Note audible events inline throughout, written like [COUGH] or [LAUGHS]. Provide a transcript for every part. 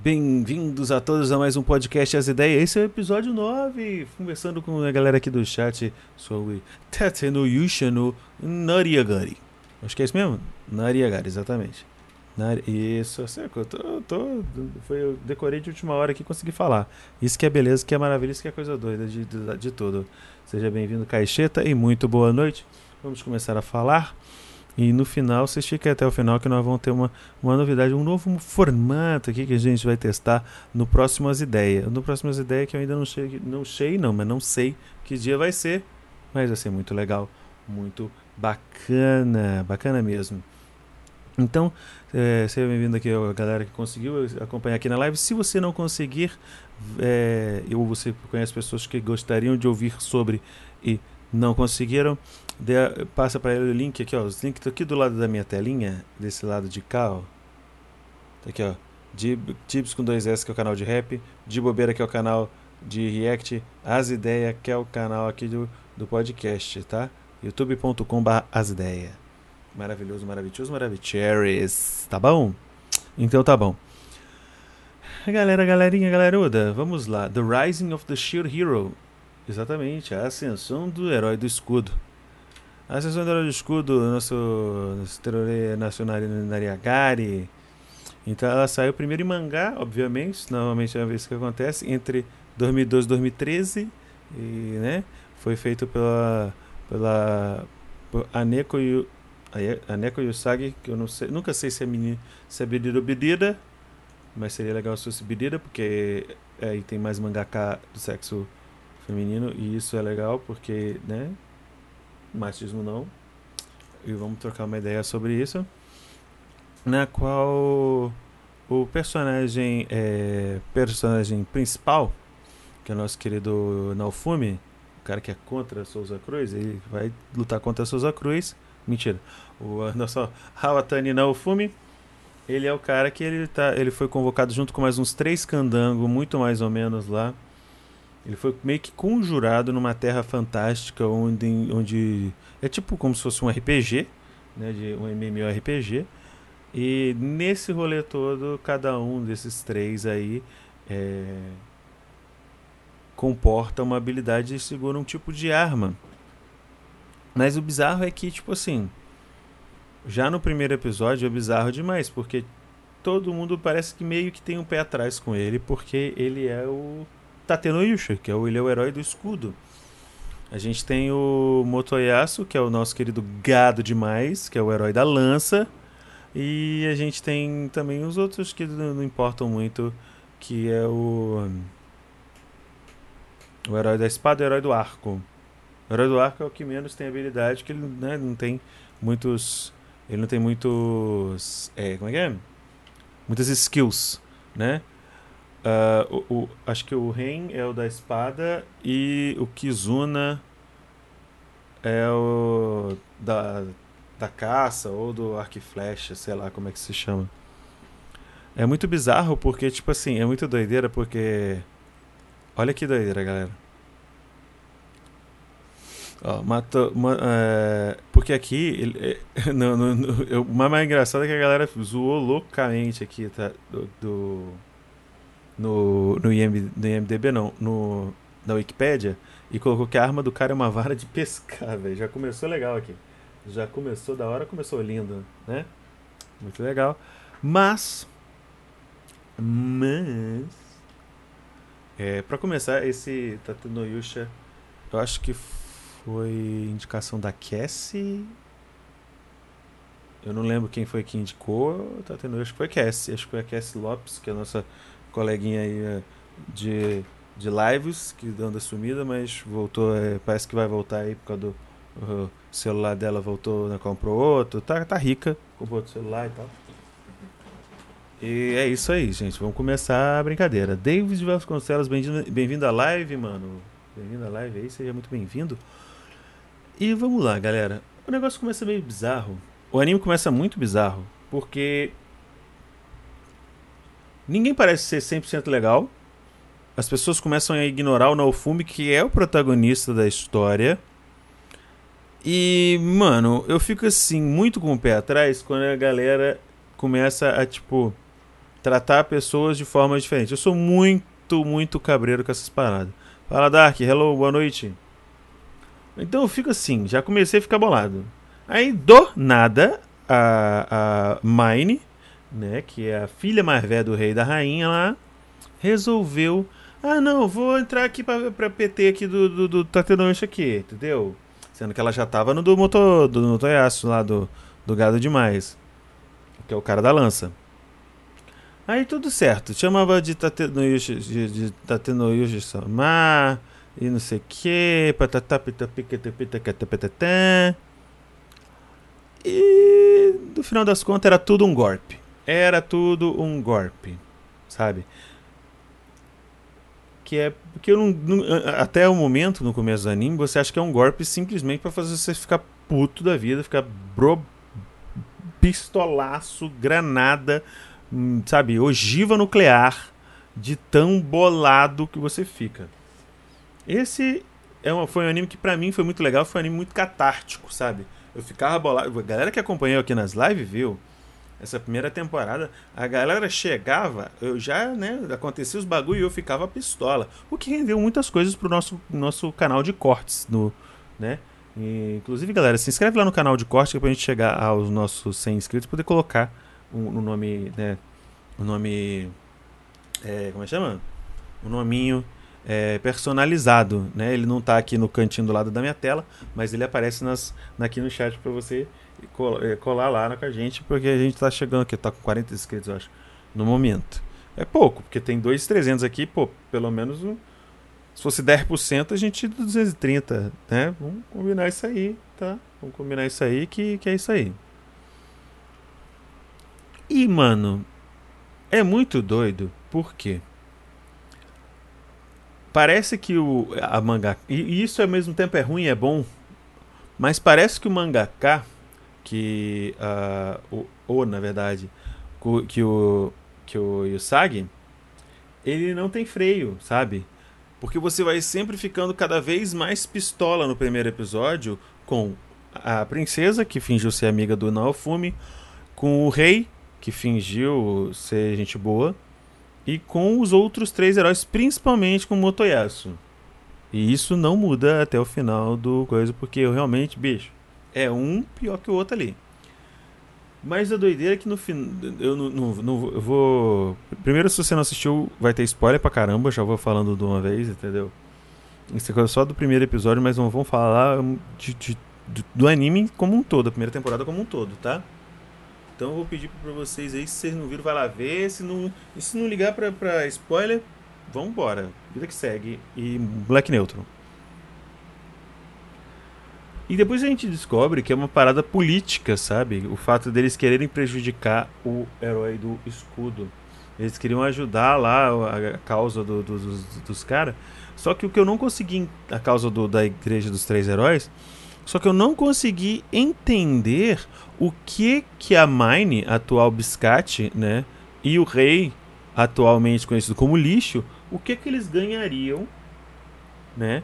Bem-vindos a todos a mais um podcast As Ideias. Esse é o episódio 9, conversando com a galera aqui do chat sobre Tateno Yusha no Nariagari. Acho que é isso mesmo? Nariagari, exatamente. Nari... Isso, eu tô, tô, foi, eu decorei de última hora aqui e consegui falar. Isso que é beleza, que é maravilha, isso que é coisa doida de, de, de tudo. Seja bem-vindo, Caixeta, e muito boa noite. Vamos começar a falar. E no final, vocês fiquem até o final que nós vamos ter uma, uma novidade, um novo formato aqui que a gente vai testar no Próximas Ideias. No Próximas Ideias que eu ainda não sei, não sei não, mas não sei que dia vai ser, mas vai ser muito legal, muito bacana, bacana mesmo. Então, é, seja bem-vindo aqui a galera que conseguiu acompanhar aqui na live. Se você não conseguir, é, ou você conhece pessoas que gostariam de ouvir sobre e não conseguiram, passa para ele o link aqui, ó. Os links aqui do lado da minha telinha, desse lado de cá, ó. Tá aqui, ó. Tips com dois S, que é o canal de rap. De Bobeira, que é o canal de React. As Ideias, que é o canal aqui do, do podcast, tá? youtube.com.br As Ideias. Maravilhoso, maravilhoso, maravilhoso. Tá bom? Então tá bom. Galera, galerinha, galeruda, vamos lá. The Rising of the Shield Hero. Exatamente, a ascensão do herói do escudo. A do herói do escudo, nosso, nosso terror nacional Nariagari. Então ela saiu primeiro em mangá, obviamente, normalmente é a vez que acontece, entre 2012 e 2013. E, né, foi feito pela, pela Aneko, Aneko Yusagi, que eu não sei, nunca sei se é, menina, se é Bedida ou Bedida, mas seria legal se fosse Bedida, porque aí tem mais mangaka do sexo feminino e isso é legal porque, né? Machismo não. E vamos trocar uma ideia sobre isso. Na qual o personagem é, personagem principal, que é o nosso querido Naofumi, o cara que é contra Souza Cruz, ele vai lutar contra Souza Cruz. Mentira. O [LAUGHS] nosso Hawatani Naofumi, ele é o cara que ele tá, ele foi convocado junto com mais uns três candangos, muito mais ou menos lá ele foi meio que conjurado numa terra fantástica onde, onde é tipo como se fosse um RPG, né, de um MMORPG. E nesse rolê todo, cada um desses três aí é, comporta uma habilidade e segura um tipo de arma. Mas o bizarro é que, tipo assim, já no primeiro episódio é bizarro demais, porque todo mundo parece que meio que tem um pé atrás com ele, porque ele é o Tateno Yusha, que é o, ele é o herói do escudo. A gente tem o Motoyasu, que é o nosso querido gado demais, que é o herói da lança. E a gente tem também os outros que não importam muito, que é o. O herói da espada e o herói do arco. O herói do arco é o que menos tem habilidade, que ele né, não tem muitos. Ele não tem muitos. É, como é que é? Muitas skills, né? Uh, o, o, acho que o Ren é o da espada e o Kizuna é o da, da caça ou do arco e flecha, sei lá como é que se chama. É muito bizarro porque, tipo assim, é muito doideira porque. Olha que doideira, galera. Ó, matou. Ma, é, porque aqui. Ele, é, no, no, no, o mais engraçado é que a galera zoou loucamente aqui, tá? do, do no, no, no IMDB, não, no, na Wikipedia, e colocou que a arma do cara é uma vara de pescar, velho. Já começou legal aqui. Já começou da hora, começou lindo, né? Muito legal. Mas. Mas. É, pra começar, esse Tatu no Yusha, eu acho que foi indicação da Cassie. Eu não lembro quem foi que indicou. Tatu no Yusha foi Cassie. Acho que foi a Cassie Lopes, que é a nossa coleguinha aí é, de, de lives que anda sumida, mas voltou, é, parece que vai voltar aí por causa do celular dela voltou, né, comprou outro, tá, tá rica, comprou outro celular e tal. E é isso aí, gente. Vamos começar a brincadeira. David Vasconcelos, bem-vindo à live, mano. Bem-vindo à live aí, seja muito bem-vindo. E vamos lá, galera. O negócio começa meio bizarro. O anime começa muito bizarro, porque Ninguém parece ser 100% legal. As pessoas começam a ignorar o Naofumi, que é o protagonista da história. E, mano, eu fico assim, muito com o pé atrás quando a galera começa a, tipo, tratar pessoas de forma diferente. Eu sou muito, muito cabreiro com essas paradas. Fala, Dark, hello, boa noite. Então eu fico assim, já comecei a ficar bolado. Aí, do nada, a, a Mine, né, que é a filha mais velha do rei e da rainha lá, resolveu. Ah, não, vou entrar aqui pra, pra PT aqui do, do, do aqui, entendeu? Sendo que ela já tava no do motor, do motoiaço lá do, do gado demais. Que é o cara da lança. Aí tudo certo. Chamava de Tatenoyushi, de, de Tatenoyushi Sama e não sei o que. E no final das contas era tudo um golpe. Era tudo um golpe, sabe? Que é porque eu não, não, até o momento no começo do anime você acha que é um golpe simplesmente para fazer você ficar puto da vida, ficar bro pistolaço, granada, hum, sabe, ogiva nuclear de tão bolado que você fica. Esse é uma, foi um anime que para mim foi muito legal, foi um anime muito catártico, sabe? Eu ficava bolado. A galera que acompanhou aqui nas lives viu essa primeira temporada, a galera chegava, eu já, né, acontecia os bagulho e eu ficava pistola. O que rendeu muitas coisas pro nosso, nosso canal de cortes, no, né? E, inclusive, galera, se inscreve lá no canal de cortes que é pra gente chegar aos nossos 100 inscritos poder colocar o, o nome, né, o nome, é, como é que chama? O nominho é, personalizado, né? Ele não está aqui no cantinho do lado da minha tela, mas ele aparece nas, aqui no chat para você é, colar lá com a gente, porque a gente está chegando aqui, está com 40 inscritos, eu acho, no momento. É pouco, porque tem 2,300 aqui, pô, pelo menos um, se fosse 10%, a gente 230, né? Vamos combinar isso aí, tá? Vamos combinar isso aí que, que é isso aí. E, mano, é muito doido, por quê? parece que o a manga e isso ao mesmo tempo é ruim e é bom, mas parece que o mangaka que uh, o, ou na verdade que o que o Yusagi ele não tem freio, sabe? Porque você vai sempre ficando cada vez mais pistola no primeiro episódio com a princesa que fingiu ser amiga do Naofumi, com o rei que fingiu ser gente boa e com os outros três heróis, principalmente com o Motoyasu. E isso não muda até o final do coisa, porque eu realmente, bicho, é um pior que o outro ali. Mas a doideira é que no final. Eu não, não, não eu vou. Primeiro, se você não assistiu, vai ter spoiler pra caramba, já vou falando de uma vez, entendeu? Isso é só do primeiro episódio, mas não vamos falar de, de, do anime como um todo, a primeira temporada como um todo, tá? Então eu vou pedir para vocês aí, se vocês não viram, vai lá ver. Se não, e se não ligar pra, pra spoiler, vambora. Vida que segue. E Black Neutron. E depois a gente descobre que é uma parada política, sabe? O fato deles quererem prejudicar o herói do escudo. Eles queriam ajudar lá a causa do, do, dos, dos caras. Só que o que eu não consegui, a causa do, da Igreja dos Três Heróis, só que eu não consegui entender o que que a Mine, atual Biscate, né, e o rei, atualmente conhecido como lixo, o que que eles ganhariam, né,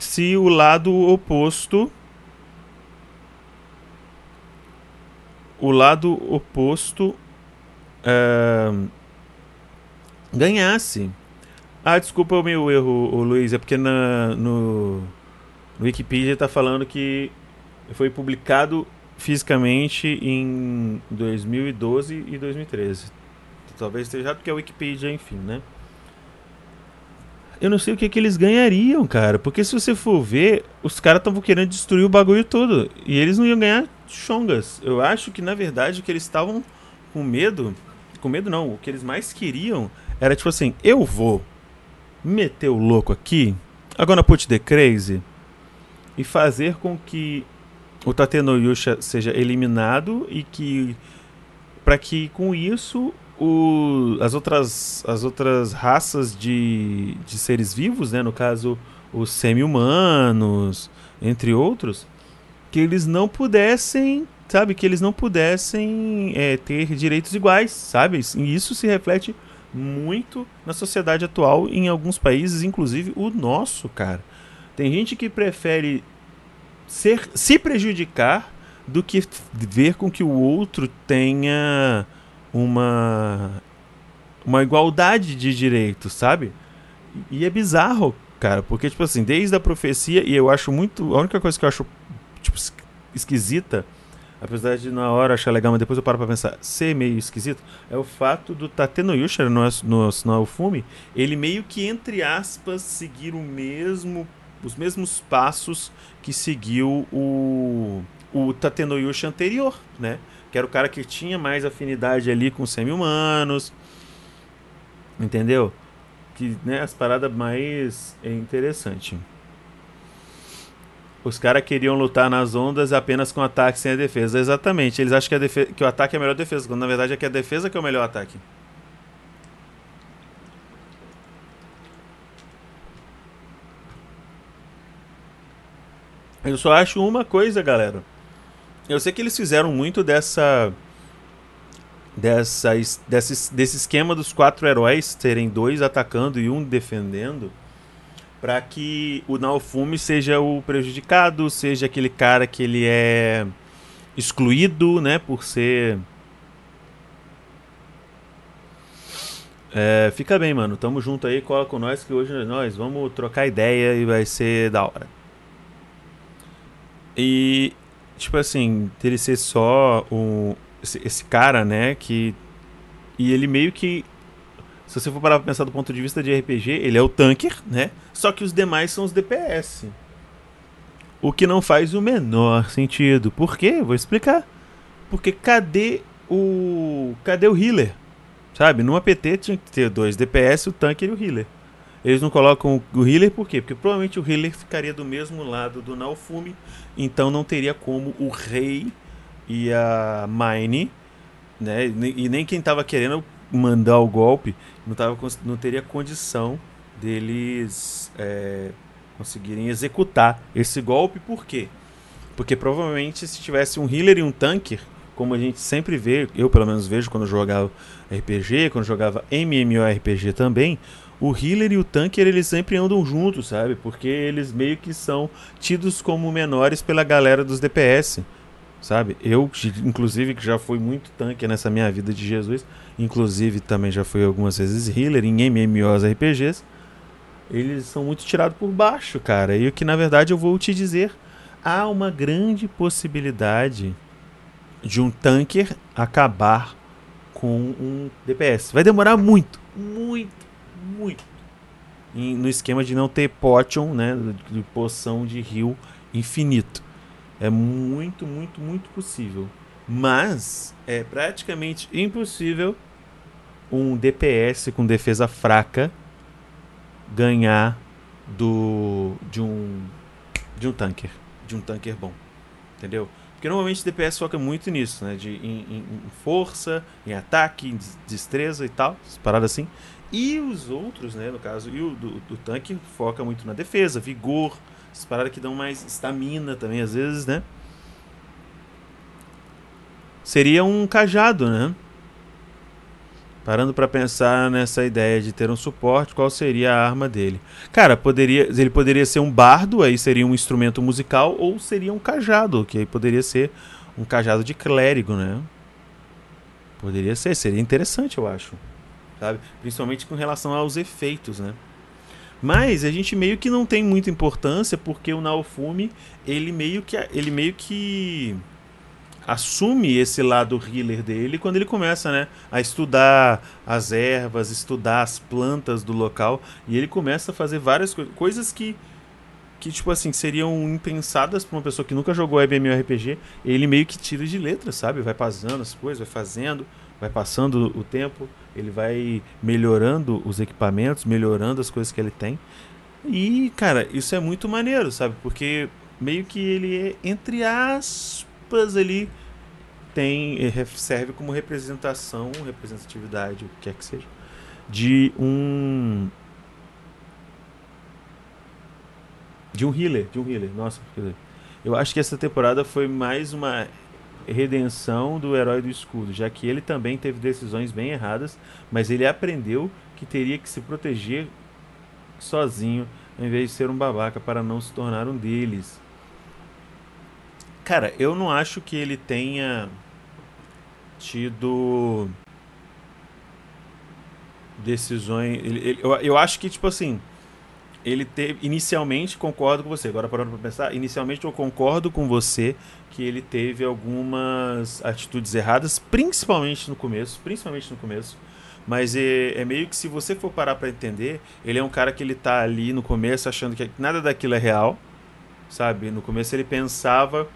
se o lado oposto o lado oposto uh, ganhasse. Ah, desculpa o meu erro, o Luiz, é porque na, no no Wikipedia está falando que foi publicado fisicamente em 2012 e 2013. Talvez esteja porque é Wikipedia, enfim, né? Eu não sei o que, que eles ganhariam, cara. Porque se você for ver, os caras estavam querendo destruir o bagulho todo. E eles não iam ganhar chongas. Eu acho que, na verdade, o que eles estavam com medo. Com medo não. O que eles mais queriam era tipo assim: eu vou meter o louco aqui. Agora put the crazy e fazer com que o Tatenoyusha seja eliminado e que para que com isso o, as outras as outras raças de, de seres vivos, né, no caso os semi-humanos, entre outros, que eles não pudessem, sabe, que eles não pudessem é, ter direitos iguais, sabe? E isso se reflete muito na sociedade atual em alguns países, inclusive o nosso, cara. Tem gente que prefere ser, se prejudicar do que ver com que o outro tenha uma uma igualdade de direitos, sabe? E é bizarro, cara, porque tipo assim, desde a profecia e eu acho muito, a única coisa que eu acho tipo esquisita, apesar de na hora achar legal, mas depois eu paro para pensar, ser meio esquisito, é o fato do Tateno Yusha no, no, no Fume, ele meio que entre aspas seguir o mesmo os mesmos passos que seguiu o o Tatenoyushi anterior, né? Que era o cara que tinha mais afinidade ali com semi-humanos. Entendeu? Que, né, as paradas mais é interessante. Os caras queriam lutar nas ondas apenas com ataque sem a defesa. Exatamente. Eles acham que, defesa, que o ataque é a melhor defesa, quando na verdade é que a defesa que é o melhor ataque. Eu só acho uma coisa, galera. Eu sei que eles fizeram muito dessa. Dessa, desse, desse esquema dos quatro heróis terem dois atacando e um defendendo para que o Naofumi seja o prejudicado, seja aquele cara que ele é excluído, né, por ser é, fica bem, mano. Tamo junto aí, cola com nós que hoje nós vamos trocar ideia e vai ser da hora. E tipo assim, dele ser só um, esse, esse, cara, né, que. E ele meio que. Se você for parar pra pensar do ponto de vista de RPG, ele é o tanker, né? Só que os demais são os DPS. O que não faz o menor sentido. Por quê? Vou explicar. Porque cadê o. Cadê o healer? Sabe? Numa PT tinha que ter dois DPS, o tanker e o healer. Eles não colocam o healer por quê? Porque provavelmente o healer ficaria do mesmo lado do Naofumi, então não teria como o rei e a Mine, né? E nem quem estava querendo mandar o golpe não, tava, não teria condição deles é, conseguirem executar esse golpe, por quê? Porque provavelmente se tivesse um healer e um tanker, como a gente sempre vê, eu pelo menos vejo quando jogava RPG, quando jogava MMORPG também, o healer e o tanker eles sempre andam juntos, sabe? Porque eles meio que são tidos como menores pela galera dos DPS, sabe? Eu, inclusive, que já fui muito tanque nessa minha vida de Jesus, inclusive também já fui algumas vezes healer em MMOs RPGs, eles são muito tirados por baixo, cara. E o que na verdade eu vou te dizer, há uma grande possibilidade de um tanker acabar com um DPS. Vai demorar muito, muito muito. E no esquema de não ter potion, né? De poção de rio infinito. É muito, muito, muito possível. Mas é praticamente impossível um DPS com defesa fraca ganhar do de um de um tanker, de um tanker bom. Entendeu? Porque normalmente o DPS foca muito nisso, né? De, em, em, força, em ataque, em destreza e tal, paradas assim. E os outros, né, no caso, e o do, do tanque foca muito na defesa, vigor, essas paradas que dão mais estamina também, às vezes, né? Seria um cajado, né? Parando para pensar nessa ideia de ter um suporte, qual seria a arma dele? Cara, poderia, ele poderia ser um bardo, aí seria um instrumento musical, ou seria um cajado, que aí poderia ser um cajado de clérigo, né? Poderia ser, seria interessante, eu acho sabe? Principalmente com relação aos efeitos, né? Mas a gente meio que não tem muita importância porque o Naofumi, ele meio que ele meio que assume esse lado healer dele quando ele começa, né, a estudar as ervas, estudar as plantas do local e ele começa a fazer várias co coisas que que tipo assim seriam impensadas para uma pessoa que nunca jogou MMORPG, ele meio que tira de letra, sabe? Vai passando as coisas, vai fazendo, vai passando o tempo ele vai melhorando os equipamentos, melhorando as coisas que ele tem. E, cara, isso é muito maneiro, sabe? Porque meio que ele é, entre aspas, ele tem serve como representação, representatividade, o que quer que seja, de um de um healer, de um healer. Nossa, eu acho que essa temporada foi mais uma redenção do herói do escudo, já que ele também teve decisões bem erradas, mas ele aprendeu que teria que se proteger sozinho, em vez de ser um babaca para não se tornar um deles. Cara, eu não acho que ele tenha tido decisões. Ele, ele, eu, eu acho que, tipo assim, ele teve. Inicialmente, concordo com você. Agora, parando pra pensar, inicialmente eu concordo com você que ele teve algumas atitudes erradas, principalmente no começo. Principalmente no começo. Mas é, é meio que se você for parar para entender, ele é um cara que ele tá ali no começo achando que nada daquilo é real, sabe? No começo ele pensava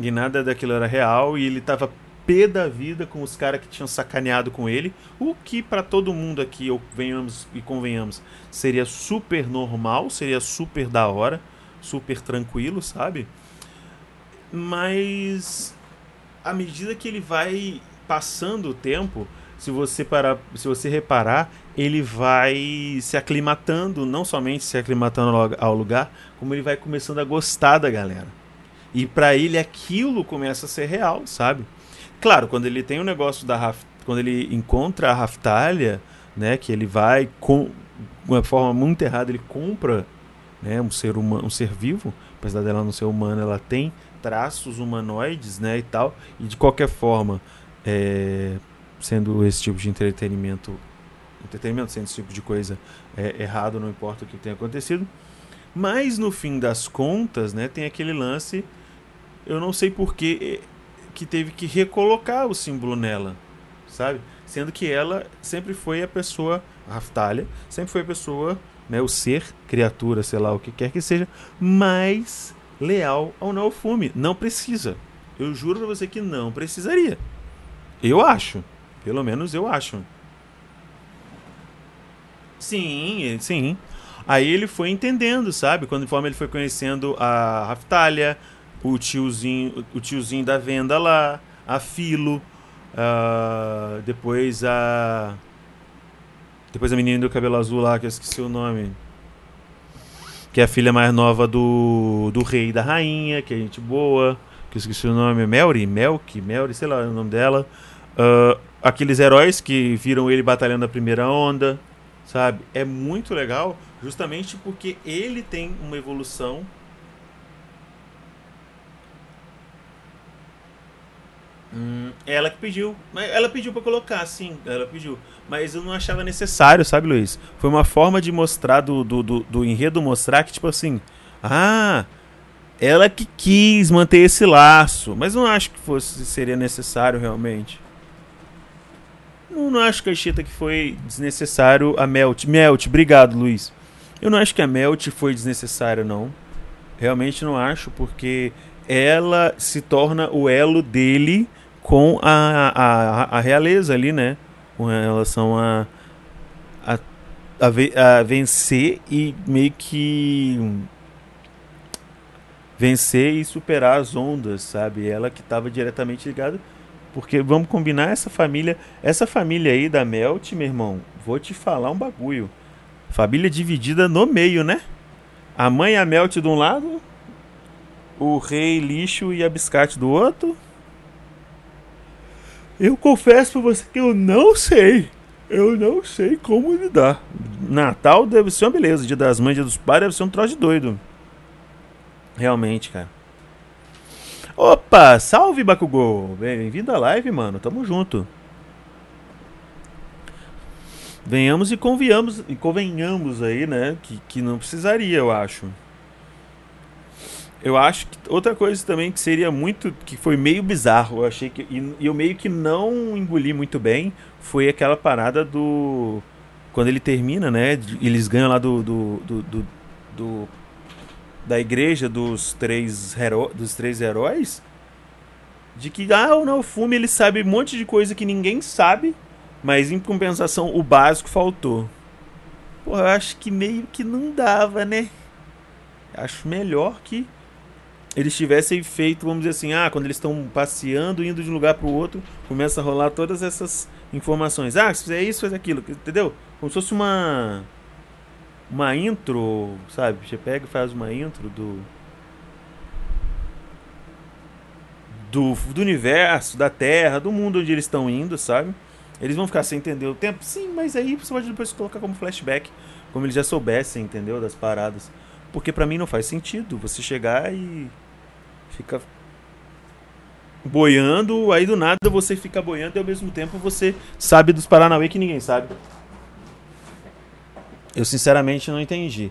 que nada daquilo era real e ele tava pé da vida com os caras que tinham sacaneado com ele, o que para todo mundo aqui, ou venhamos e convenhamos, seria super normal, seria super da hora, super tranquilo, sabe? Mas à medida que ele vai passando o tempo, se você parar, se você reparar, ele vai se aclimatando, não somente se aclimatando ao lugar, como ele vai começando a gostar da galera. E para ele aquilo começa a ser real, sabe? Claro, quando ele tem o um negócio da Raf, quando ele encontra a Raftalha, né, que ele vai com uma forma muito errada, ele compra, né, um ser humano, um ser vivo, apesar dela não ser humana, ela tem traços humanoides, né, e tal, e de qualquer forma, é, sendo esse tipo de entretenimento, entretenimento sendo esse tipo de coisa é, errado, não importa o que tenha acontecido, mas no fim das contas, né, tem aquele lance, eu não sei porque que teve que recolocar o símbolo nela, sabe? Sendo que ela sempre foi a pessoa, a Raftalha, sempre foi a pessoa, né, o ser, criatura, sei lá, o que quer que seja, mais leal ao Naofume. Não precisa. Eu juro pra você que não precisaria. Eu acho. Pelo menos eu acho. Sim, sim. Aí ele foi entendendo, sabe? Quando conforme ele foi conhecendo a Raftalha, o tiozinho, o tiozinho da venda lá, a Filo, uh, depois a depois a menina do cabelo azul lá, que eu esqueci o nome. Que é a filha mais nova do, do rei e da rainha, que é gente boa, que eu esqueci o nome, Melry, Melk, Melry, sei lá o nome dela. Uh, aqueles heróis que viram ele batalhando a primeira onda, sabe? É muito legal, justamente porque ele tem uma evolução Hum, ela que pediu. Ela pediu para colocar, sim. Ela pediu. Mas eu não achava necessário, sabe, Luiz? Foi uma forma de mostrar, do, do, do, do enredo mostrar que, tipo assim. Ah, ela que quis manter esse laço. Mas não acho que fosse seria necessário realmente. Não, não acho Chita que foi desnecessário a Melt. Melt, obrigado, Luiz. Eu não acho que a Melt foi desnecessária, não. Realmente não acho, porque ela se torna o elo dele com a, a, a realeza ali, né? Com relação a, a, a, a vencer e meio que vencer e superar as ondas, sabe? Ela que estava diretamente ligada, porque vamos combinar essa família, essa família aí da Melt, meu irmão, vou te falar um bagulho. Família dividida no meio, né? A mãe e a Melt de um lado, o rei lixo e a biscate do outro, eu confesso pra você que eu não sei. Eu não sei como lidar. Natal deve ser uma beleza. Dia das mães, dia dos pais deve ser um troço de doido. Realmente, cara. Opa, salve Bakugou. Bem-vindo à live, mano. Tamo junto. Venhamos e convenhamos, e convenhamos aí, né? Que, que não precisaria, eu acho. Eu acho que outra coisa também que seria muito. que foi meio bizarro, eu achei que. E eu meio que não engoli muito bem foi aquela parada do. Quando ele termina, né? Eles ganham lá do. do, do, do, do da igreja dos três, hero, dos três heróis. De que, ah, o Naofumi ele sabe um monte de coisa que ninguém sabe, mas em compensação o básico faltou. Pô, eu acho que meio que não dava, né? Acho melhor que eles tivessem feito, vamos dizer assim, ah, quando eles estão passeando, indo de um lugar para o outro, começa a rolar todas essas informações. Ah, se fizer isso, faz aquilo, entendeu? Como se fosse uma uma intro, sabe? Você pega e faz uma intro do do, do universo, da Terra, do mundo onde eles estão indo, sabe? Eles vão ficar sem entender o tempo? Sim, mas aí você pode depois colocar como flashback, como eles já soubessem, entendeu? Das paradas. Porque para mim não faz sentido você chegar e fica boiando, aí do nada você fica boiando e ao mesmo tempo você sabe dos Paranauê que ninguém sabe. Eu sinceramente não entendi.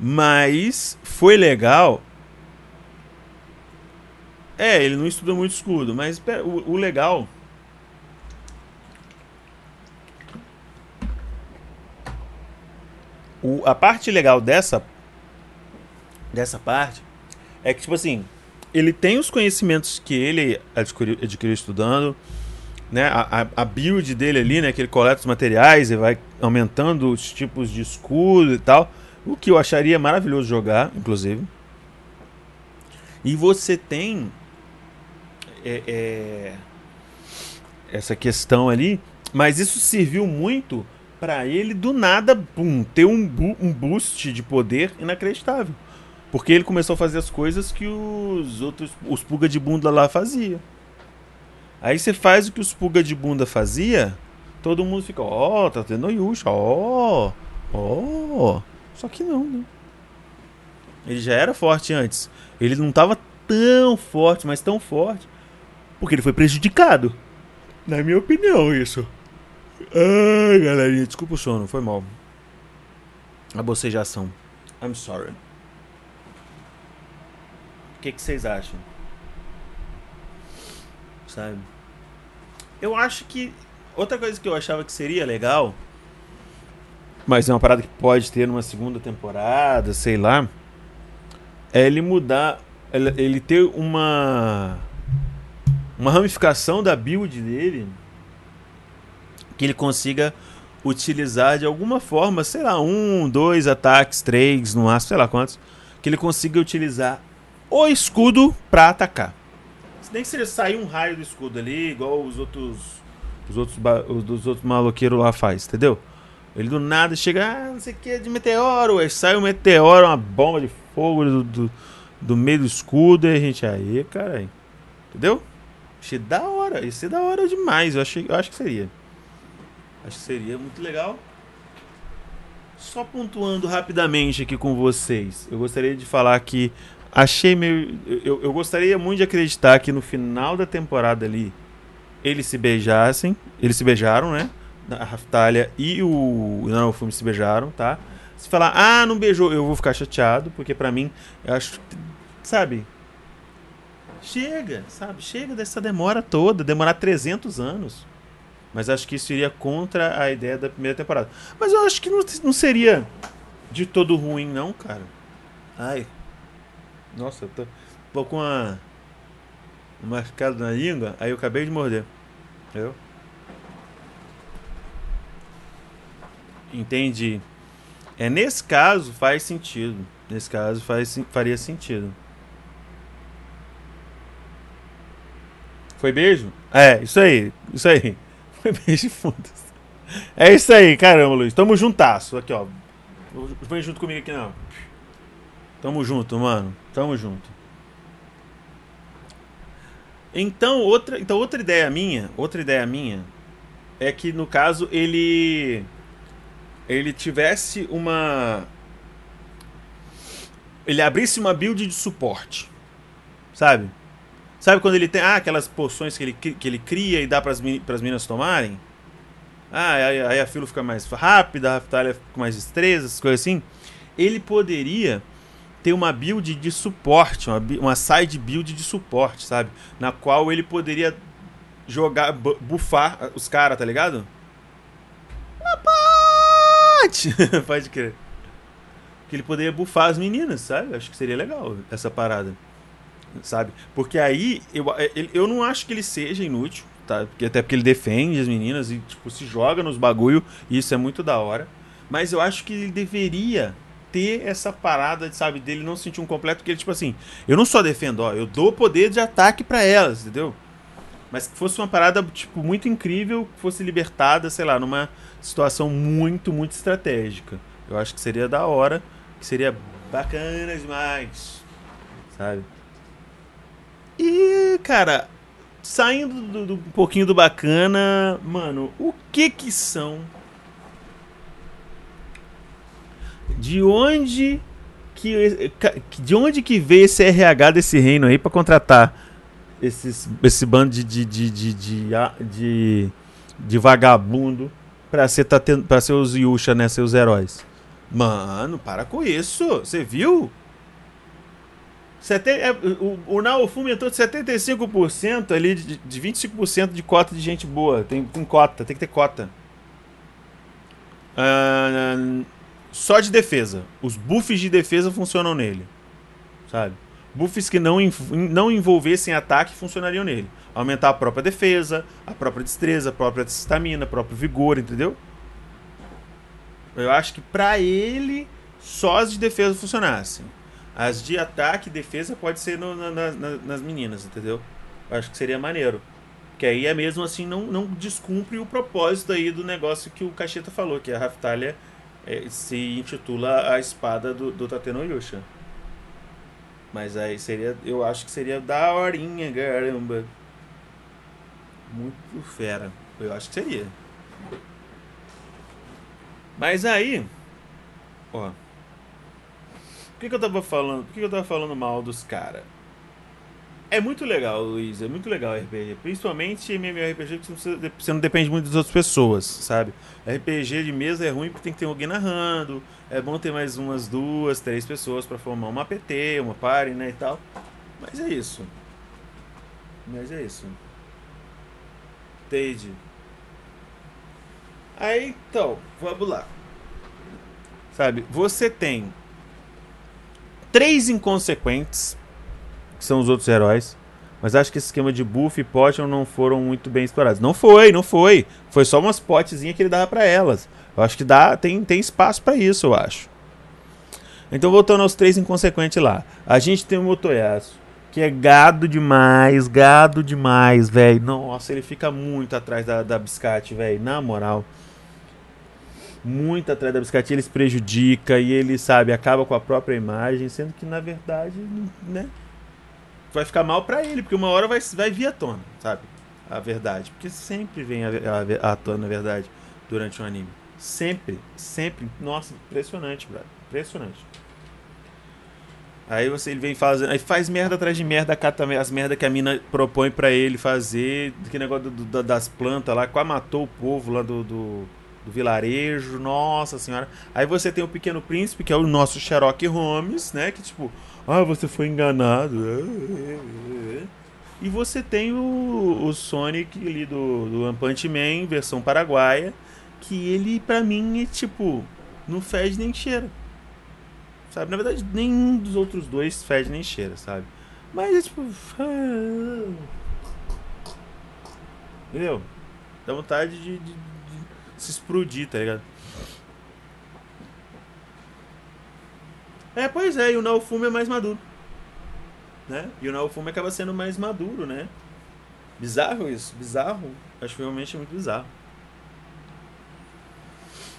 Mas foi legal. É, ele não estuda muito escudo, mas o, o legal. O, a parte legal dessa dessa parte é que, tipo assim, ele tem os conhecimentos que ele adquiriu, adquiriu estudando, né? A, a, build dele ali, né? Que ele coleta os materiais e vai aumentando os tipos de escudo e tal. O que eu acharia maravilhoso jogar, inclusive. E você tem é, é, essa questão ali, mas isso serviu muito para ele do nada, pum, ter um, bu um boost de poder inacreditável. Porque ele começou a fazer as coisas que os outros, os pulga de bunda lá fazia. Aí você faz o que os pulga de bunda fazia, todo mundo fica, ó, oh, tá tendo Yusha, ó, ó. Só que não, né? Ele já era forte antes. Ele não tava tão forte, mas tão forte, porque ele foi prejudicado. Na minha opinião, isso. Ai, galerinha, desculpa o sono, foi mal. A bocejação. I'm sorry. O que, que vocês acham? Sabe? Eu acho que. Outra coisa que eu achava que seria legal. Mas é uma parada que pode ter numa segunda temporada, sei lá. É ele mudar. Ele ter uma. Uma ramificação da build dele. Que ele consiga utilizar de alguma forma, sei lá, um, dois ataques, três, no máximo, sei lá quantos. Que ele consiga utilizar o escudo para atacar. Nem que seja sair um raio do escudo ali, igual os outros os outros os, outros maloqueiros lá faz, entendeu? Ele do nada chega, ah, não sei o que, de meteoro, aí sai um meteoro, uma bomba de fogo do, do, do meio do escudo, e a gente, aí, cara, entendeu? Achei da hora, isso é da hora demais, eu, achei, eu acho que seria. Acho que seria muito legal. Só pontuando rapidamente aqui com vocês, eu gostaria de falar que achei meio. Eu, eu gostaria muito de acreditar que no final da temporada ali eles se beijassem. Eles se beijaram, né? A Raftalha e o Não, o se beijaram, tá? Se falar, ah, não beijou, eu vou ficar chateado, porque para mim, eu acho. Sabe? Chega, sabe? Chega dessa demora toda, demorar 300 anos. Mas acho que isso iria contra a ideia da primeira temporada. Mas eu acho que não, não seria de todo ruim, não, cara. Ai, nossa, eu tô, tô com uma. Um mascado na língua, aí eu acabei de morder. Entendeu? Entendi. É nesse caso faz sentido. Nesse caso faz, faria sentido. Foi beijo? É, isso aí. Isso aí. [LAUGHS] Foi beijo de fundas. É isso aí, caramba, Luiz. Tamo juntasso. Aqui, ó. Vem junto comigo aqui, não. Tamo junto, mano. Tamo junto. Então outra, então, outra ideia minha, outra ideia minha é que no caso ele ele tivesse uma ele abrisse uma build de suporte. Sabe? Sabe quando ele tem ah, aquelas poções que ele, que ele cria e dá para as meninas tomarem? Ah, aí, aí a fila fica mais rápida, a Raftalia fica mais destreza, essas coisas assim. Ele poderia ter uma build de suporte, uma, uma side build de suporte, sabe? Na qual ele poderia jogar, bufar os caras, tá ligado? Pode! [LAUGHS] Pode crer. Que ele poderia bufar as meninas, sabe? Acho que seria legal essa parada. Sabe? Porque aí eu, eu não acho que ele seja inútil, tá? Porque, até porque ele defende as meninas e tipo, se joga nos bagulho, e isso é muito da hora. Mas eu acho que ele deveria ter essa parada, sabe, dele não sentir um completo, porque ele, tipo assim, eu não só defendo, ó, eu dou poder de ataque para elas, entendeu? Mas que fosse uma parada, tipo, muito incrível, que fosse libertada, sei lá, numa situação muito, muito estratégica. Eu acho que seria da hora, que seria bacana demais, sabe? E, cara, saindo do, do, um pouquinho do bacana, mano, o que que são de onde que de onde que veio esse RH desse reino aí para contratar esses, esse bando de, de, de, de, de, vagabundo para ser, tá ser os Yusha, né? Ser os heróis. Mano, para com isso. Você viu? Sete, é, o, o Naofumi entrou de 75% ali, de, de 25% de cota de gente boa. Tem, tem cota, tem que ter cota. Uh, só de defesa. Os buffs de defesa funcionam nele. Sabe? Buffs que não, não envolvessem ataque funcionariam nele. Aumentar a própria defesa, a própria destreza, a própria estamina, próprio vigor, entendeu? Eu acho que pra ele, só as de defesa funcionassem. As de ataque e defesa pode ser no, na, na, nas meninas, entendeu? Eu acho que seria maneiro. Que aí é mesmo assim, não, não descumpre o propósito aí do negócio que o Cacheta falou, que a Raftalha se intitula a espada do, do Tateno Yusha. Mas aí seria, eu acho que seria da horinha, caramba. Muito fera. Eu acho que seria. Mas aí, ó. Por que, que eu tava falando? Por que, que eu tava falando mal dos caras? É muito legal, Luiz. É muito legal RPG. Principalmente MMORPG, porque você, não depende muito das outras pessoas, sabe? RPG de mesa é ruim porque tem que ter alguém narrando. É bom ter mais umas duas, três pessoas para formar uma APT, uma party, né? E tal. Mas é isso. Mas é isso. Entende? Aí, então, vamos lá. Sabe, você tem três inconsequentes que são os outros heróis. Mas acho que esse esquema de buff e potion não foram muito bem explorados. Não foi, não foi. Foi só umas potezinhas que ele dava para elas. Eu acho que dá, tem, tem espaço para isso, eu acho. Então, voltando aos três inconsequentes lá. A gente tem o Motoyasu, que é gado demais, gado demais, velho. Nossa, ele fica muito atrás da, da biscate, velho. Na moral. Muito atrás da biscate. Ele se prejudica e ele, sabe, acaba com a própria imagem. Sendo que, na verdade, né? Vai ficar mal para ele, porque uma hora vai, vai vir à tona, sabe? A verdade. Porque sempre vem a, a, a tona, na verdade, durante um anime. Sempre, sempre. Nossa, impressionante, brother. Impressionante. Aí você ele vem fazendo. Aí faz merda atrás de merda, cata as merda que a mina propõe para ele fazer. Que negócio do, do, das plantas lá, quase matou o povo lá do, do, do, vilarejo. Nossa senhora. Aí você tem o Pequeno Príncipe, que é o nosso Sherlock Holmes, né? Que tipo, ah, você foi enganado. E você tem o, o Sonic ali do, do One Punch Man, versão paraguaia, que ele, pra mim, é tipo, não fede nem cheira. Sabe? Na verdade, nenhum dos outros dois fede nem cheira, sabe? Mas é tipo. Entendeu? Dá vontade de, de, de se explodir, tá ligado? É, pois é, e o Naofume é mais maduro. Né? E o Naofume acaba sendo mais maduro, né? Bizarro isso, bizarro. Acho realmente muito bizarro.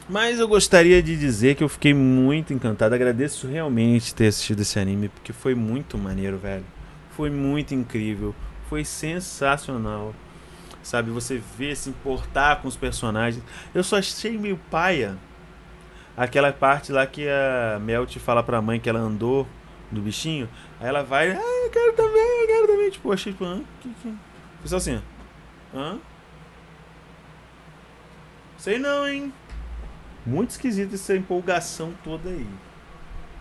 Mas eu gostaria de dizer que eu fiquei muito encantado. Agradeço realmente ter assistido esse anime, porque foi muito maneiro, velho. Foi muito incrível. Foi sensacional. Sabe, você vê se importar com os personagens. Eu só achei meio paia aquela parte lá que a Melt fala pra mãe que ela andou do bichinho, aí ela vai, ah, eu quero também, eu quero também. Tipo, achei, tipo, hã? Que, que... Só assim, hã? Sei não, hein? Muito esquisito essa empolgação toda aí.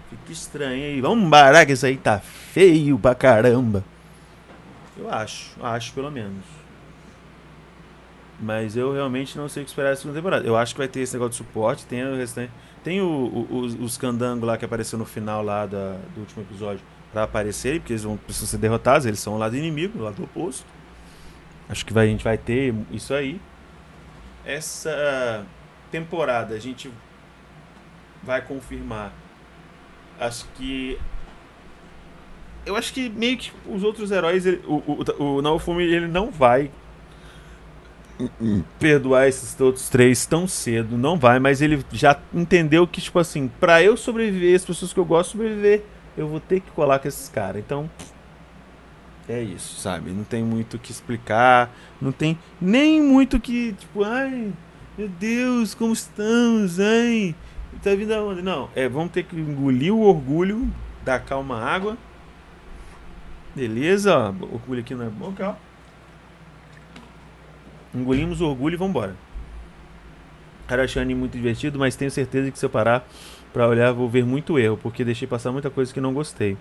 Fica estranho aí. Vamos parar que isso aí tá feio pra caramba. Eu acho, acho pelo menos. Mas eu realmente não sei o que esperar da segunda temporada. Eu acho que vai ter esse negócio de suporte, tem o restante. Tem o, o, os, os lá que apareceu no final lá da, do último episódio para aparecerem, porque eles vão precisam ser derrotados, eles são o lado inimigo, o lado oposto. Acho que vai, a gente vai ter isso aí. Essa temporada a gente vai confirmar. Acho que. Eu acho que meio que os outros heróis. Ele, o, o, o Naofumi ele não vai perdoar esses outros três tão cedo, não vai, mas ele já entendeu que, tipo assim, pra eu sobreviver, as pessoas que eu gosto sobreviver, eu vou ter que colar com esses caras. Então, é isso, sabe? Não tem muito o que explicar, não tem nem muito que, tipo, ai, meu Deus, como estamos, ai, tá vindo aonde? Não, é, vamos ter que engolir o orgulho, dar calma água. Beleza, ó, orgulho aqui não é bom, calma. Engolimos o orgulho e vambora. Cara, achei o anime muito divertido, mas tenho certeza que se eu parar pra olhar, vou ver muito erro, porque deixei passar muita coisa que não gostei.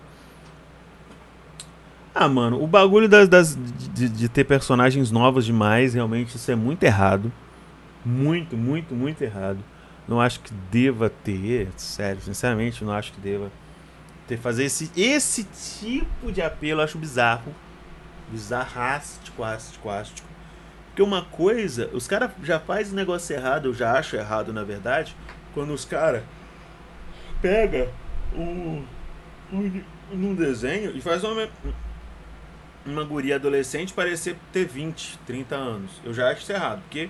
Ah, mano, o bagulho das, das de, de, ter personagens novos demais, realmente, isso é muito errado. Muito, muito, muito errado. Não acho que deva ter, sério, sinceramente, não acho que deva ter fazer esse, esse tipo de apelo, eu acho bizarro. Bizarrástico, ástico, ástico. Porque uma coisa, os caras já fazem negócio errado, eu já acho errado, na verdade, quando os caras pega um, um, um desenho e faz uma, uma guria adolescente parecer ter 20, 30 anos. Eu já acho isso errado, porque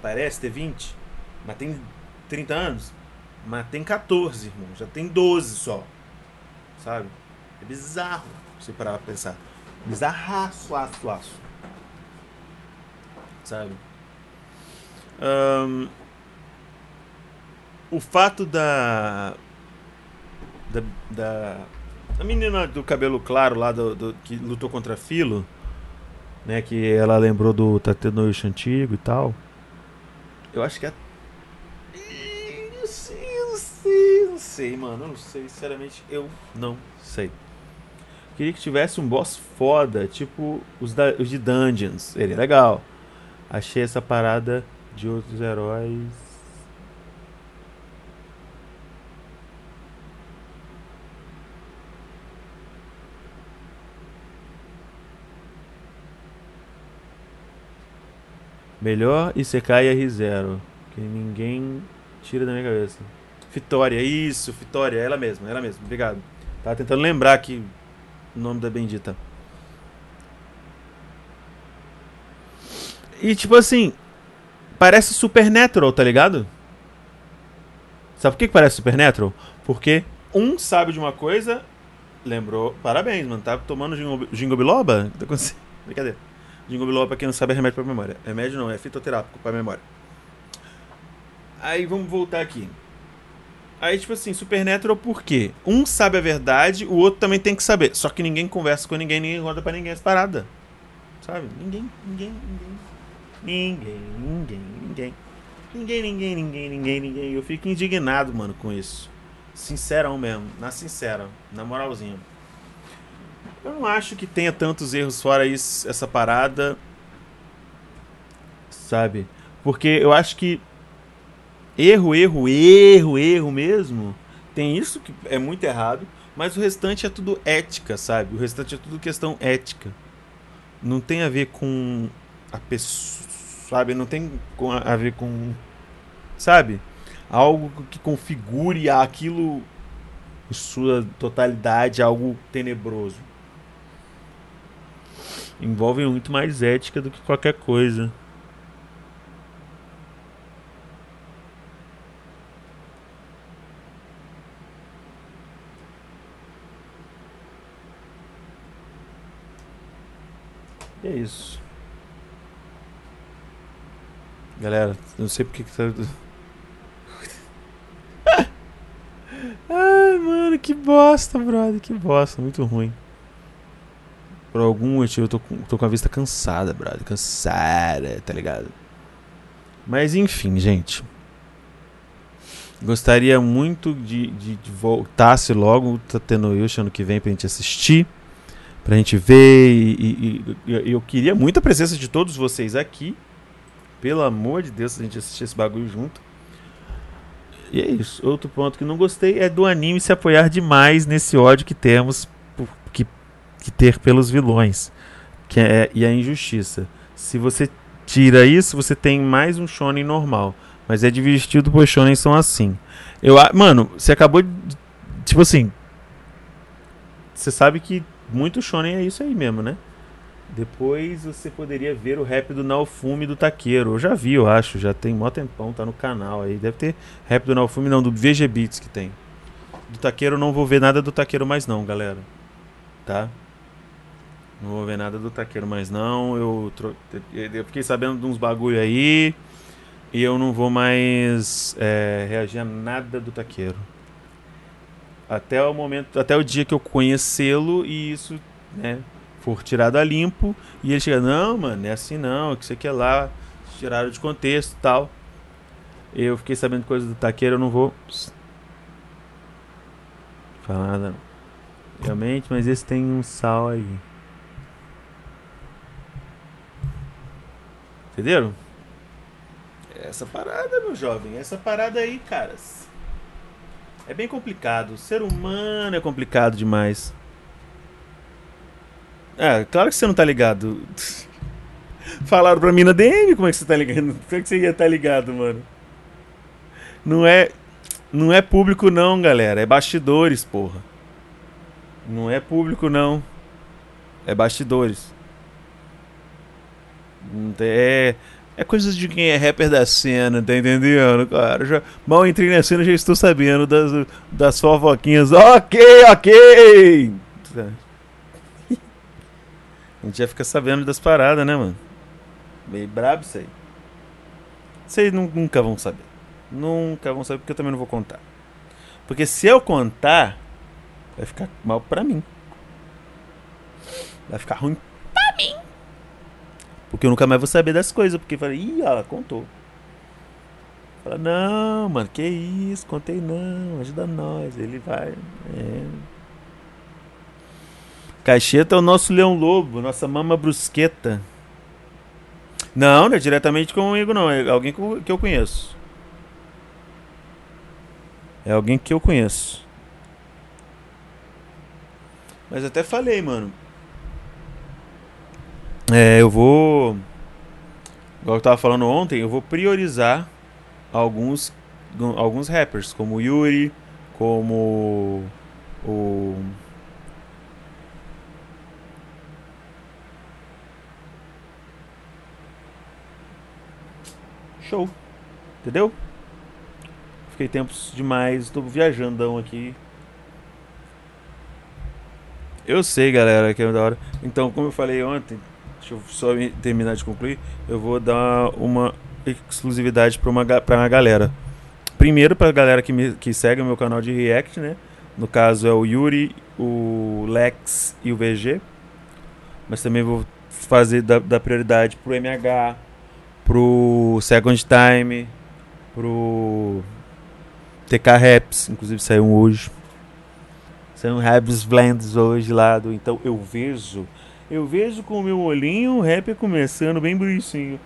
parece ter 20, mas tem 30 anos. Mas tem 14, irmão. Já tem 12 só. Sabe? É bizarro você parar pra pensar. Bizarraço, aço, aço. Sabe? Um, o fato da da, da a menina do cabelo claro lá do, do que lutou contra Filo, né, que ela lembrou do Tatenoish antigo e tal. Eu acho que é eu sei, eu sei, não sei, mano, eu não sei, sinceramente, eu não sei. Queria que tivesse um boss foda, tipo os, da, os de Dungeons, seria legal. Achei essa parada de outros heróis Melhor Isekai R0. Que ninguém tira da minha cabeça. Vitória, isso, Vitória, ela mesma, ela mesma, obrigado. Tava tentando lembrar aqui o nome da bendita. E tipo assim, parece Supernatural, tá ligado? Sabe por que, parece Supernatural? Porque um sabe de uma coisa, lembrou, parabéns, mano, tá tomando gingo biloba? Tá [LAUGHS] Brincadeira. Ginkgo biloba, pra quem não sabe, é remédio pra memória. Remédio não, é fitoterápico pra memória. Aí vamos voltar aqui. Aí, tipo assim, Supernatural por quê? Um sabe a verdade, o outro também tem que saber. Só que ninguém conversa com ninguém, ninguém conta pra ninguém as paradas. Sabe? Ninguém, ninguém, ninguém. Ninguém, ninguém, ninguém. Ninguém, ninguém, ninguém, ninguém, ninguém. Eu fico indignado, mano, com isso. Sincerão mesmo. Na sincera. Na moralzinha. Eu não acho que tenha tantos erros fora isso, essa parada. Sabe? Porque eu acho que erro, erro, erro, erro mesmo. Tem isso que é muito errado, mas o restante é tudo ética, sabe? O restante é tudo questão ética. Não tem a ver com a pessoa, sabe? Não tem a ver com, sabe? Algo que configure aquilo em sua totalidade, algo tenebroso envolvem muito mais ética do que qualquer coisa. É isso. Galera, não sei porque que tá. [LAUGHS] Ai, mano, que bosta, brother. Que bosta, muito ruim. Por algum motivo eu tô com, tô com a vista cansada, brother. Cansada, tá ligado? Mas enfim, gente. Gostaria muito de, de, de voltasse logo tá tendo Yush ano que vem pra gente assistir. Pra gente ver. E, e, e, eu queria muito a presença de todos vocês aqui. Pelo amor de Deus, a gente assistir esse bagulho junto. E é isso. Outro ponto que não gostei é do anime se apoiar demais nesse ódio que temos que ter pelos vilões, que é e a injustiça. Se você tira isso, você tem mais um shonen normal, mas é divertido pois shonen são assim. Eu, mano, você acabou de tipo assim, você sabe que muito shonen é isso aí mesmo, né? Depois você poderia ver o rap do Naofume do Taqueiro. Eu já vi, eu acho, já tem mó tempão, tá no canal aí. Deve ter rap do Naofume, não, do VG Beats que tem. Do Taqueiro não vou ver nada do Taqueiro mais não, galera. Tá? Não vou ver nada do taqueiro mais não. Eu, tro... eu fiquei sabendo de uns bagulho aí. E eu não vou mais é, reagir a nada do taqueiro. Até o momento, até o dia que eu conhecê-lo e isso, né, for tirado a limpo. E ele chega, não, mano, é assim não, que você quer lá, tiraram de contexto e tal. Eu fiquei sabendo coisa do taqueiro, eu não vou falar nada não. Realmente, mas esse tem um sal aí. Entenderam? Essa parada, meu jovem, essa parada aí, caras. É bem complicado. O ser humano é complicado demais. É, claro que você não tá ligado. [LAUGHS] Falaram pra mim na DM como é que você tá ligado. Como é que você ia estar tá ligado, mano? Não é. Não é público não, galera. É bastidores, porra. Não é público não. É bastidores. É. É coisa de quem é rapper da cena, tá entendendo, cara? Já, mal entrei na cena, já estou sabendo das, das fofoquinhas. Ok, ok! A gente já fica sabendo das paradas, né, mano? Meio brabo isso aí. Vocês nunca vão saber. Nunca vão saber porque eu também não vou contar. Porque se eu contar, vai ficar mal pra mim. Vai ficar ruim pra mim. Porque eu nunca mais vou saber das coisas. Porque falei, ih, ela contou. Fala, não, mano, que isso, contei não, ajuda nós. Ele vai. É. Caixeta é o nosso leão lobo, nossa mama brusqueta. Não, não é diretamente comigo, não. É alguém que eu conheço. É alguém que eu conheço. Mas até falei, mano. É, eu vou. Igual eu tava falando ontem, eu vou priorizar alguns, alguns rappers, como o Yuri, como o. Show. Entendeu? Fiquei tempos demais, estou viajandão aqui. Eu sei, galera, que é da hora. Então, como eu falei ontem, deixa eu só terminar de concluir, eu vou dar uma exclusividade para uma pra uma galera. Primeiro para a galera que, me, que segue o meu canal de React, né? No caso é o Yuri, o Lex e o VG. Mas também vou fazer da, da prioridade pro MH, pro Second Time, pro TK Raps, inclusive saiu hoje. São raps blends hoje lá do então eu vejo, eu vejo com o meu olhinho o rap começando bem bonitinho.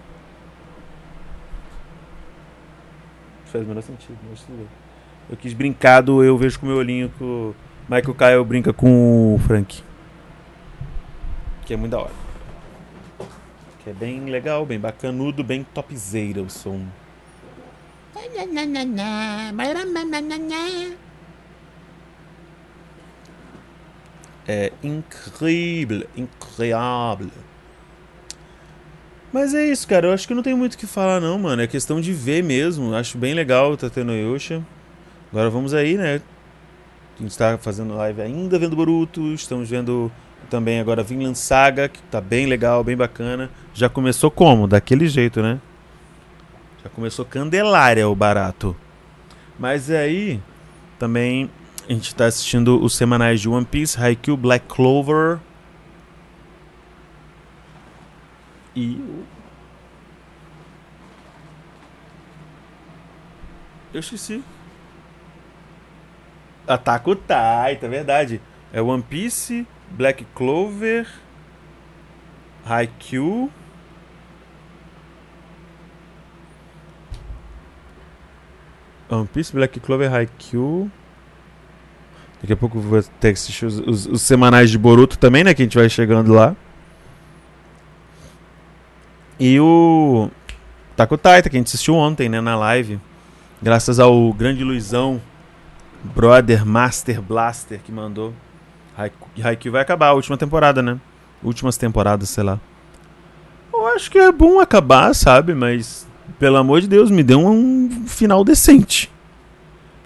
Faz o menor sentido, mas tudo bem. Eu quis brincar do eu vejo com o meu olhinho que o Michael Kyle brinca com o Frank. Que é muito da hora. Que é bem legal, bem bacanudo, bem topzeira o som. É incrível, incrível. Mas é isso, cara. Eu acho que não tem muito o que falar, não, mano. É questão de ver mesmo. Acho bem legal tá tendo Yosha. Agora vamos aí, né? A gente tá fazendo live ainda vendo Boruto. Estamos vendo também agora Vinland Saga, que tá bem legal, bem bacana. Já começou como? Daquele jeito, né? Já começou Candelária o barato. Mas aí também a gente está assistindo os semanais de One Piece, Haikyuu, Black Clover e Eu esqueci. Ataca o Titan, é verdade. É One Piece, Black Clover, Haikyuu. One Piece, Black Clover, Haikyuu. Daqui a pouco vou ter que assistir os, os, os, semanais de Boruto também, né? Que a gente vai chegando lá. E o Taco Taita, que a gente assistiu ontem, né? Na live. Graças ao grande Luizão, brother, master blaster que mandou. Haikyuu vai acabar a última temporada, né? Últimas temporadas, sei lá. Eu acho que é bom acabar, sabe? Mas, pelo amor de Deus, me dê um, um final decente.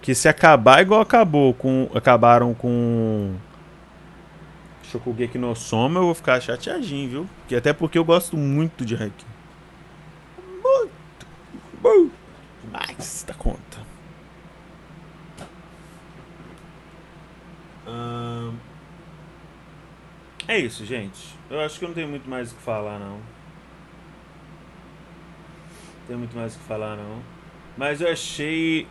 Que se acabar igual acabou com. Acabaram com. Shokugeki no Soma, eu vou ficar chateadinho, viu? Que até porque eu gosto muito de Haikyuu. Muito, muito mais da conta. Hum... É isso, gente. Eu acho que eu não tenho muito mais o que falar, não. Não tenho muito mais o que falar, não. Mas eu achei.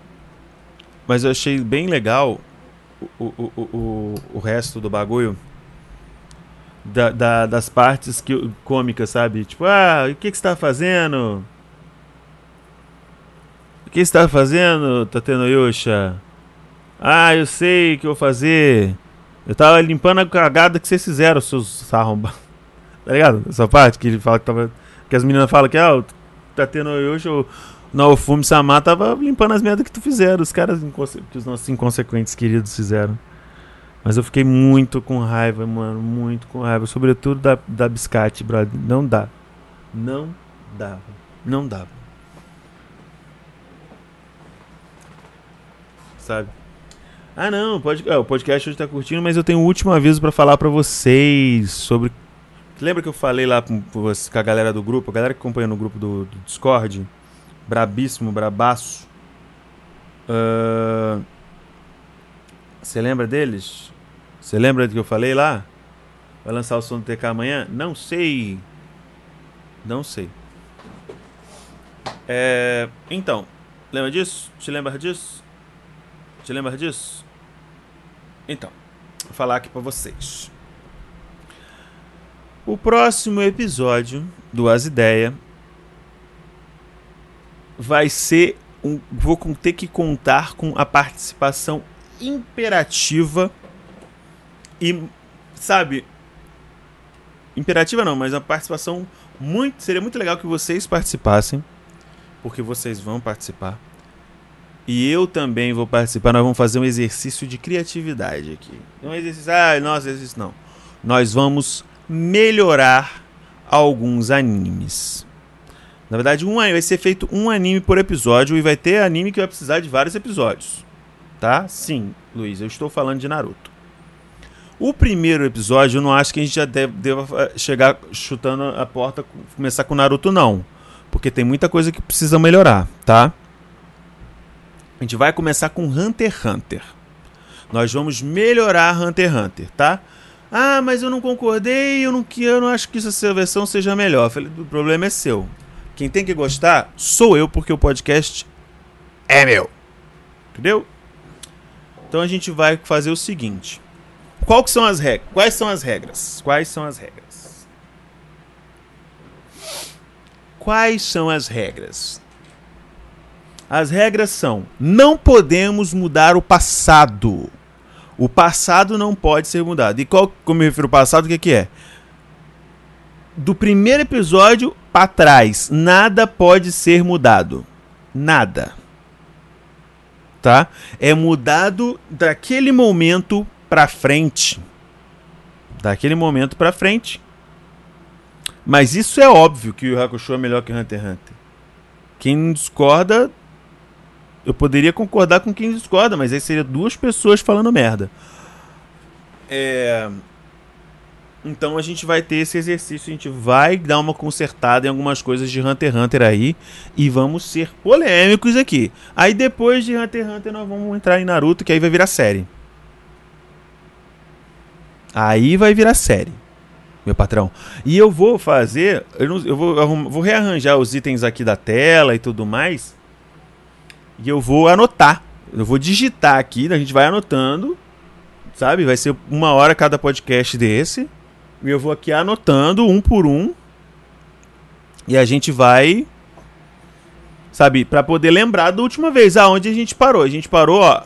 Mas eu achei bem legal o, o, o, o, resto do bagulho. Da, da, das partes que, cômicas, sabe? Tipo, ah, o que, que você tá fazendo? O que você tá fazendo, Tateno Yosha? Ah, eu sei o que eu vou fazer. Eu tava limpando a cagada que vocês fizeram, seus arrombados. [LAUGHS] Tá ligado? Essa parte que ele fala que tava. Que as meninas falam que, ah, tá tendo hoje o Naofumi Samar tava limpando as merdas que tu fizeram, os caras que os nossos inconsequentes queridos fizeram. Mas eu fiquei muito com raiva, mano, muito com raiva, sobretudo da, da Biscate, brother. Não dá. Não dava. Não dava. Sabe? Ah, não, pode, é, o podcast hoje tá curtindo, mas eu tenho um último aviso para falar para vocês sobre Lembra que eu falei lá com, com a galera do grupo, a galera que acompanha no grupo do, do Discord? Brabíssimo, brabaço. Você uh, lembra deles? Você lembra do que eu falei lá? Vai lançar o som do TK amanhã? Não sei. Não sei. É, então, lembra disso? Te lembra disso? Te lembra disso? Então, vou falar aqui pra vocês. O próximo episódio do As Ideia vai ser um, vou ter que contar com a participação imperativa e sabe imperativa não, mas a participação muito seria muito legal que vocês participassem, porque vocês vão participar. E eu também vou participar. Nós vamos fazer um exercício de criatividade aqui. Um exercício, ah, nossa, exercício não. Nós vamos melhorar alguns animes. Na verdade, um, vai ser feito um anime por episódio e vai ter anime que vai precisar de vários episódios. Tá? Sim, Luiz, eu estou falando de Naruto. O primeiro episódio, eu não acho que a gente já deva chegar chutando a porta, começar com Naruto, não. Porque tem muita coisa que precisa melhorar, tá? A gente vai começar com Hunter x Hunter. Nós vamos melhorar Hunter x Hunter, tá? Ah, mas eu não concordei, eu não, eu não acho que essa versão seja melhor. falei, o problema é seu. Quem tem que gostar sou eu, porque o podcast é meu. Entendeu? Então a gente vai fazer o seguinte. Qual que são as regras? Quais são as regras? Quais são as regras? Quais são as regras? As regras são: não podemos mudar o passado. O passado não pode ser mudado. E qual, como eu refiro ao passado, o que, que é? Do primeiro episódio para trás, nada pode ser mudado. Nada. Tá? É mudado daquele momento para frente. Daquele momento para frente. Mas isso é óbvio que o Hakusho é melhor que Hunter x Hunter. Quem discorda eu poderia concordar com quem discorda, mas aí seria duas pessoas falando merda. É... Então a gente vai ter esse exercício, a gente vai dar uma consertada em algumas coisas de Hunter x Hunter aí e vamos ser polêmicos aqui. Aí depois de Hunter x Hunter nós vamos entrar em Naruto, que aí vai virar série. Aí vai virar série, meu patrão. E eu vou fazer, eu, não, eu vou, vou rearranjar os itens aqui da tela e tudo mais e eu vou anotar. Eu vou digitar aqui, a gente vai anotando, sabe? Vai ser uma hora cada podcast desse. E eu vou aqui anotando um por um. E a gente vai, sabe, para poder lembrar da última vez, aonde a gente parou. A gente parou, ó,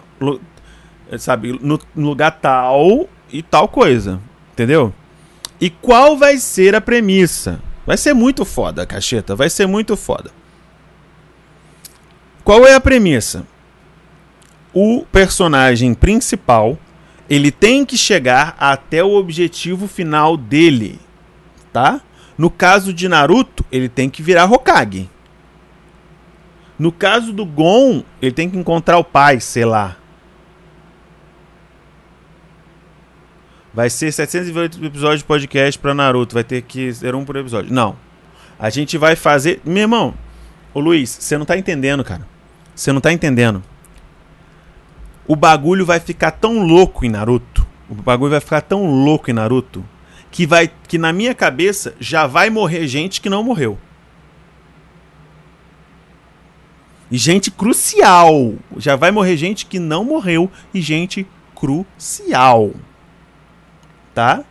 sabe, no, no lugar tal e tal coisa, entendeu? E qual vai ser a premissa? Vai ser muito foda, cacheta, vai ser muito foda. Qual é a premissa? O personagem principal ele tem que chegar até o objetivo final dele, tá? No caso de Naruto, ele tem que virar Hokage. No caso do Gon, ele tem que encontrar o pai, sei lá. Vai ser 728 episódios de podcast para Naruto, vai ter que ser um por episódio. Não. A gente vai fazer, meu irmão, ô Luiz, você não tá entendendo, cara. Você não tá entendendo. O bagulho vai ficar tão louco em Naruto. O bagulho vai ficar tão louco em Naruto que vai que na minha cabeça já vai morrer gente que não morreu. E gente crucial. Já vai morrer gente que não morreu e gente crucial. Tá?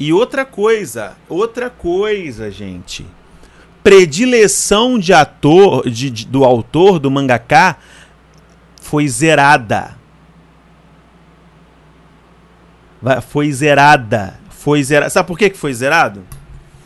E outra coisa, outra coisa, gente. Predileção de ator, de, de, do autor, do mangaká, foi zerada. Foi zerada. Foi zerada. Sabe por que foi zerado?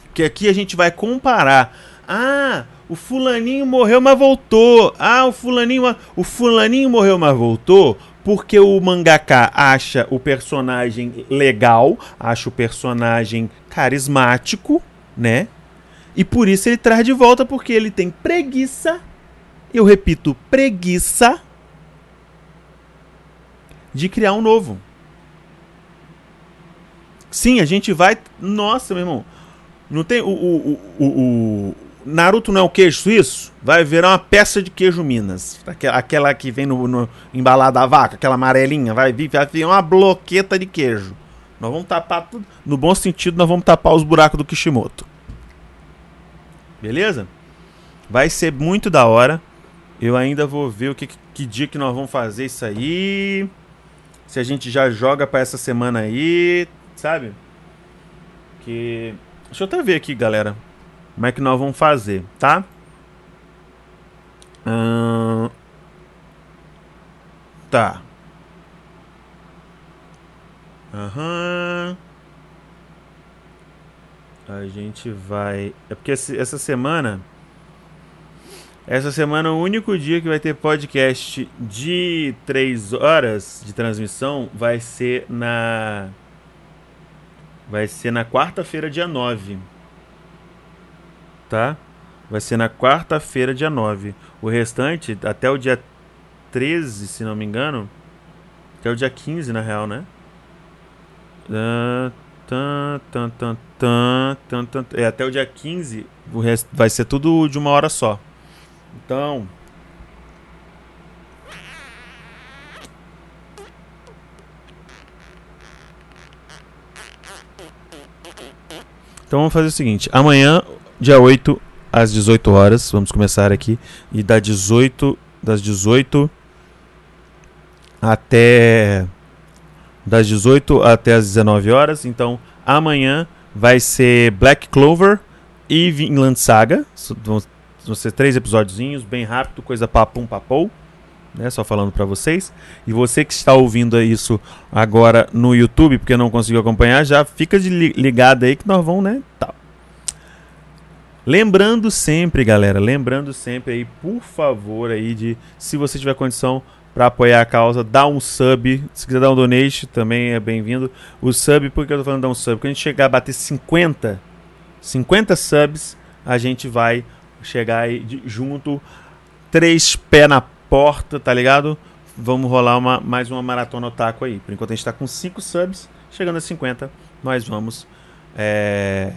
Porque aqui a gente vai comparar. Ah, o fulaninho morreu, mas voltou. Ah, o fulaninho, o fulaninho morreu, mas voltou porque o mangaka acha o personagem legal, acha o personagem carismático, né? E por isso ele traz de volta porque ele tem preguiça. Eu repito, preguiça de criar um novo. Sim, a gente vai. Nossa, meu irmão. Não tem. O, o, o, o, Naruto não é o queijo suíço? Vai virar uma peça de queijo Minas. Aquela que vem no, no embalada a vaca, aquela amarelinha, vai vir, vai vir uma bloqueta de queijo. Nós vamos tapar tudo. No bom sentido, nós vamos tapar os buracos do Kishimoto. Beleza? Vai ser muito da hora. Eu ainda vou ver o que, que dia que nós vamos fazer isso aí. Se a gente já joga para essa semana aí, sabe? Que. Deixa eu até ver aqui, galera. Como é que nós vamos fazer, tá? Hum... Tá. Aham. A gente vai. É porque essa semana. Essa semana, o único dia que vai ter podcast de 3 horas de transmissão vai ser na. Vai ser na quarta-feira, dia 9 tá? Vai ser na quarta-feira, dia 9. O restante, até o dia 13, se não me engano. Até o dia 15, na real, né? É, até o dia 15, o resto vai ser tudo de uma hora só. Então. Então vamos fazer o seguinte: amanhã Dia 8 às 18 horas, vamos começar aqui. E da 18, das 18 até das 18 até as 19 horas. Então, amanhã vai ser Black Clover e Vinland Saga. Vão ser três episódios bem rápido, coisa papum papou. Né, só falando para vocês. E você que está ouvindo isso agora no YouTube, porque não conseguiu acompanhar, já fica ligado aí que nós vamos, né? Tal. Lembrando sempre, galera, lembrando sempre aí, por favor, aí de se você tiver condição para apoiar a causa, dá um sub. Se quiser dar um donate, também é bem-vindo. O sub, por que eu tô falando dar um sub? Quando a gente chegar a bater 50, 50 subs, a gente vai chegar aí de, junto, três pés na porta, tá ligado? Vamos rolar uma, mais uma maratona otaku aí. Por enquanto a gente tá com 5 subs, chegando a 50, nós vamos. É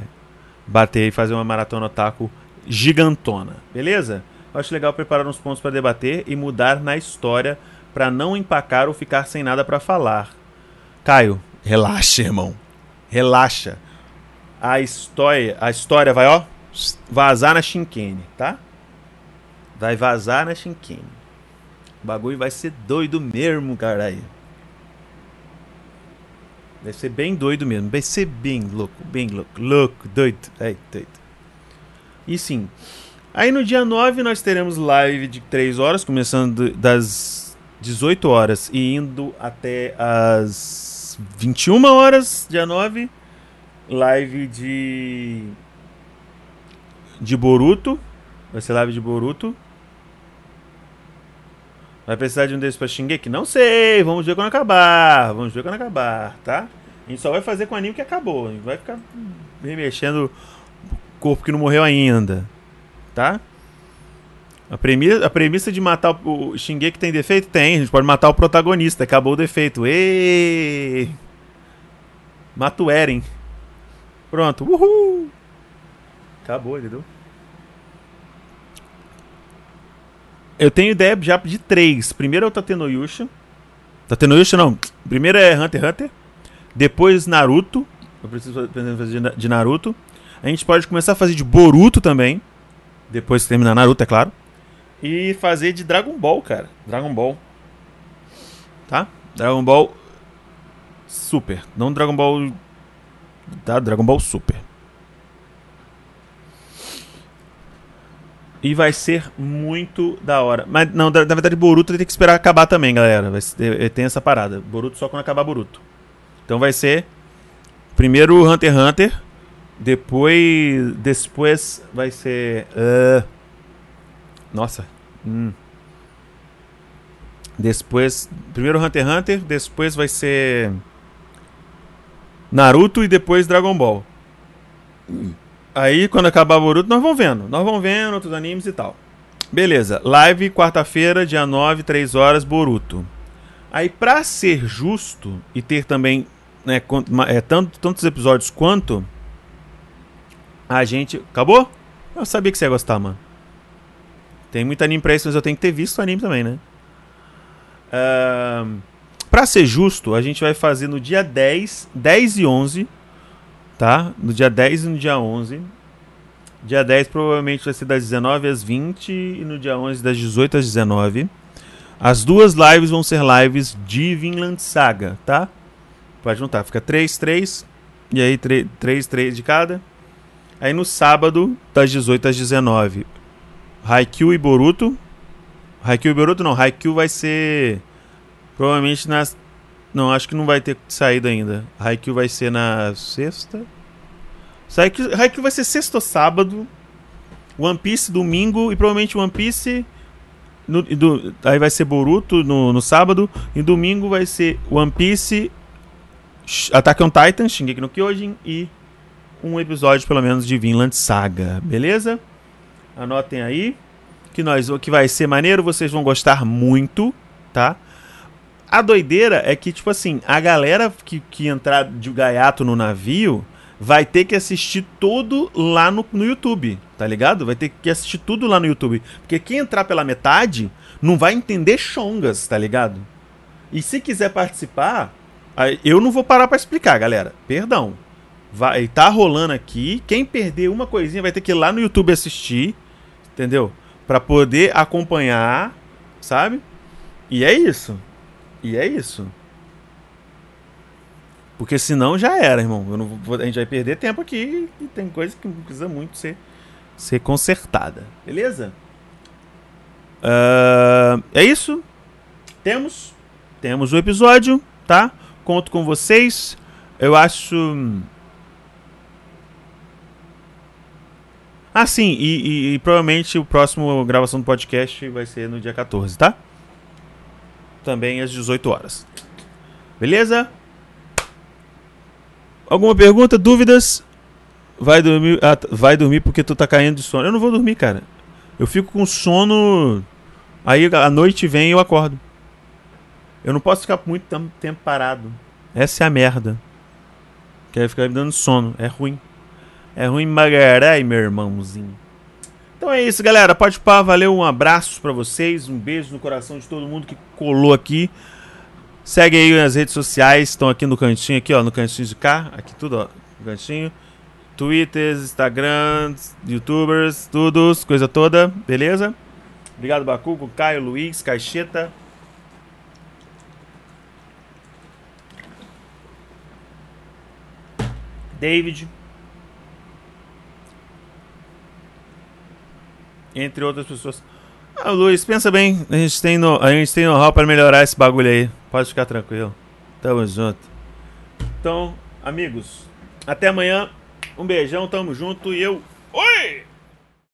bater e fazer uma maratona otaku gigantona, beleza? Eu acho legal preparar uns pontos para debater e mudar na história para não empacar ou ficar sem nada para falar. Caio, relaxa, irmão. Relaxa. A história, a história vai, ó, vazar na Shinkane, tá? Vai vazar na Shinkane. O bagulho vai ser doido mesmo, caralho. Vai ser bem doido mesmo. Vai ser bem louco, bem louco, louco, doido. Ai, doido. E sim. Aí no dia 9 nós teremos live de 3 horas, começando das 18 horas e indo até as 21 horas, dia 9. Live de. de Boruto. Vai ser live de Boruto. Vai precisar de um desses pra Shingeki? Não sei, vamos ver quando acabar. Vamos ver quando acabar, tá? A gente só vai fazer com o anime que acabou. A gente vai ficar remexendo o corpo que não morreu ainda, tá? A premissa, a premissa de matar o Shingeki tem defeito? Tem, a gente pode matar o protagonista, acabou o defeito. Êêêê! Mata o Eren. Pronto, uhul! Acabou, entendeu? Eu tenho ideia já de três. Primeiro é o Tatenoyusha. Tatenoyusha não. Primeiro é Hunter x Hunter. Depois Naruto. Eu preciso fazer de Naruto. A gente pode começar a fazer de Boruto também. Depois que terminar Naruto, é claro. E fazer de Dragon Ball, cara. Dragon Ball. Tá? Dragon Ball Super. Não Dragon Ball. Tá? Dragon Ball Super. E vai ser muito da hora. Mas não, na verdade, Boruto tem que esperar acabar também, galera. Vai ser, tem essa parada. Boruto só quando acabar Boruto. Então vai ser. Primeiro Hunter x Hunter. Depois. Depois vai ser. Uh, nossa. Hum. Depois. Primeiro Hunter x Hunter. Depois vai ser. Naruto e depois Dragon Ball. Aí, quando acabar Boruto, nós vamos vendo. Nós vamos vendo outros animes e tal. Beleza. Live quarta-feira, dia 9, 3 horas, Boruto. Aí, pra ser justo e ter também né, é, tanto, tantos episódios quanto a gente. Acabou? Eu sabia que você ia gostar, mano. Tem muito anime pra isso, mas eu tenho que ter visto o anime também, né? Uh, pra ser justo, a gente vai fazer no dia 10, 10 e 11 tá? No dia 10 e no dia 11. Dia 10 provavelmente vai ser das 19 às 20 e no dia 11 das 18 às 19. As duas lives vão ser lives de Vinland Saga, tá? Pode juntar, fica 3, 3 e aí 3, 3, 3 de cada. Aí no sábado, das 18 às 19, Haikyuu e Boruto. Haikyuu e Boruto não, Haikyuu vai ser provavelmente nas não, acho que não vai ter saído ainda. Haikyuu vai ser na sexta. Haikyuu vai ser sexta ou sábado. One Piece domingo e provavelmente One Piece. No, do, aí vai ser Boruto no, no sábado. E domingo vai ser One Piece, Attack on Titan, Shingeki no Kyojin e um episódio pelo menos de Vinland Saga, beleza? Anotem aí que nós que vai ser maneiro, vocês vão gostar muito, tá? A doideira é que, tipo assim, a galera que, que entrar de gaiato no navio vai ter que assistir tudo lá no, no YouTube, tá ligado? Vai ter que assistir tudo lá no YouTube. Porque quem entrar pela metade não vai entender chongas, tá ligado? E se quiser participar, eu não vou parar para explicar, galera. Perdão. Vai tá rolando aqui. Quem perder uma coisinha vai ter que ir lá no YouTube assistir, entendeu? Para poder acompanhar, sabe? E é isso. E é isso. Porque senão já era, irmão. Vou, a gente vai perder tempo aqui e tem coisa que precisa muito ser, ser consertada. Beleza? Uh, é isso. Temos. Temos o episódio, tá? Conto com vocês. Eu acho. Ah, sim, e, e, e provavelmente o próximo gravação do podcast vai ser no dia 14, tá? também às 18 horas. Beleza? Alguma pergunta, dúvidas? Vai dormir, ah, vai dormir porque tu tá caindo de sono. Eu não vou dormir, cara. Eu fico com sono. Aí a noite vem e eu acordo. Eu não posso ficar muito tempo parado. Essa é a merda. Quer ficar me dando sono. É ruim. É ruim magarai, meu irmãozinho. Então é isso, galera. Pode pá, valeu, um abraço para vocês, um beijo no coração de todo mundo que colou aqui. Segue aí nas redes sociais, estão aqui no cantinho, aqui, ó, no cantinho de cá, aqui tudo, ó, no cantinho. Twitter, Instagram, YouTubers, tudo, coisa toda, beleza? Obrigado, Bacuco, Caio, Luiz, Caixeta. David. Entre outras pessoas. Ah, Luiz, pensa bem, a gente tem no, a gente tem know-how para melhorar esse bagulho aí. Pode ficar tranquilo. Tamo junto. Então, amigos, até amanhã. Um beijão, tamo junto e eu